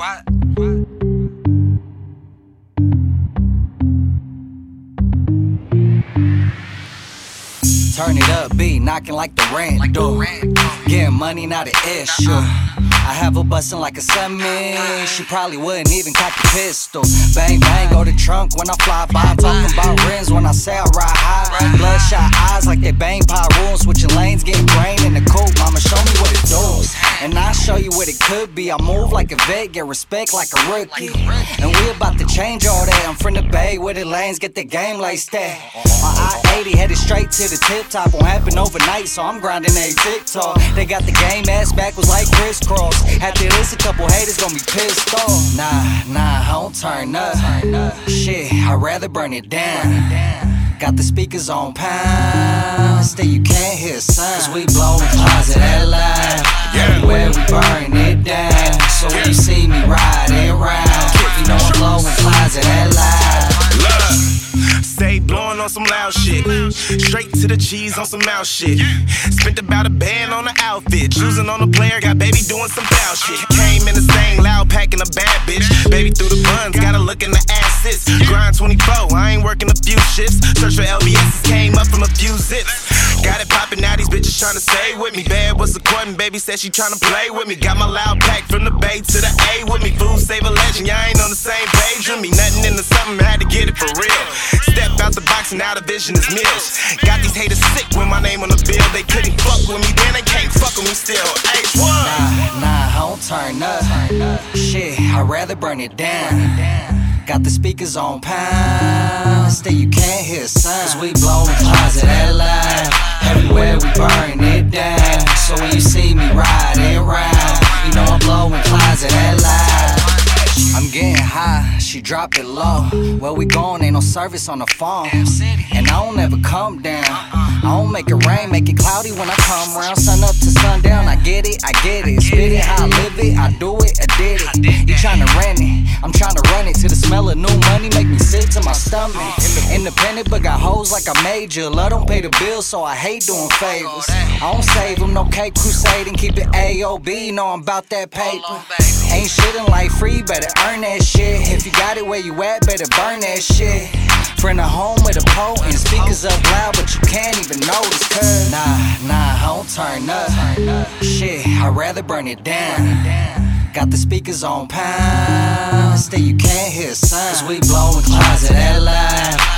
What? What? Turn it up, be knocking like the rent Like the door. Getting money, not an issue. I have her bustin' like a semi. She probably wouldn't even cock the pistol. Bang bang, go to trunk when I fly by. Talking about rims when I say I ride high. Bloodshot eyes like they bang power rules. Switching lanes, getting brain show you what it could be. I move like a vet, get respect like a rookie. And we about to change all that. I'm from the bay where the lanes get the game laced at. My I 80 headed straight to the tip top. Won't happen overnight, so I'm grinding a TikTok. They got the game ass backwards like crisscross. After this, a couple haters gonna be pissed off. Nah, nah, I don't turn up. Shit, I'd rather burn it down. Got the speakers on pound. Still, you can't hear a sound. Cause we blowin' that loud. Everywhere we burn it down. So when you see me riding around, you know I'm blowin' closet that loud. Blowing on some loud shit. Straight to the cheese on some mouth shit. Spent about a band on the outfit. Choosing on the player, got baby doing some foul shit. Came in the same loud packing a bad bitch. Baby through the buns, gotta look in the asses. These bitches tryna stay with me. Bad was a courtin', baby said she tryna play with me. Got my loud pack from the bay to the A with me. Food save a legend, y'all ain't on the same page with me. Nothing into something, had to get it for real. Step out the box and now the vision is meals. Got these haters sick with my name on the bill. They couldn't fuck with me, then they can't fuck with me still. H1. Nah, nah, I don't turn up. Shit, I'd rather burn it down. Got the speakers on pound. Still, you can't hear a sound. Cause we blowin' closet that loud. Drop it low. Where we going, ain't no service on the phone. And I don't ever come down. I don't make it rain, make it cloudy when I come round. Sun up to sundown, I get it, I get it. Spit it, how I live it, I do it, I did it. You tryna rent it, I'm tryna run it. To the smell of new money, make me sick to my stomach. Independent, but got hoes like I major. Love don't pay the bills, so I hate doing favors. I don't save them, no Cape Crusade and keep it AOB. Know I'm about that paper. Ain't shit in life free, better earn that shit. If you got it where you at, better burn that shit. Friend a home with a pole and speakers up loud, but you can't even notice. Cause nah, nah, I don't turn up. Shit, I'd rather burn it down. Got the speakers on pound. Still, you can't hear a sound. Cause we blowin' closet that loud.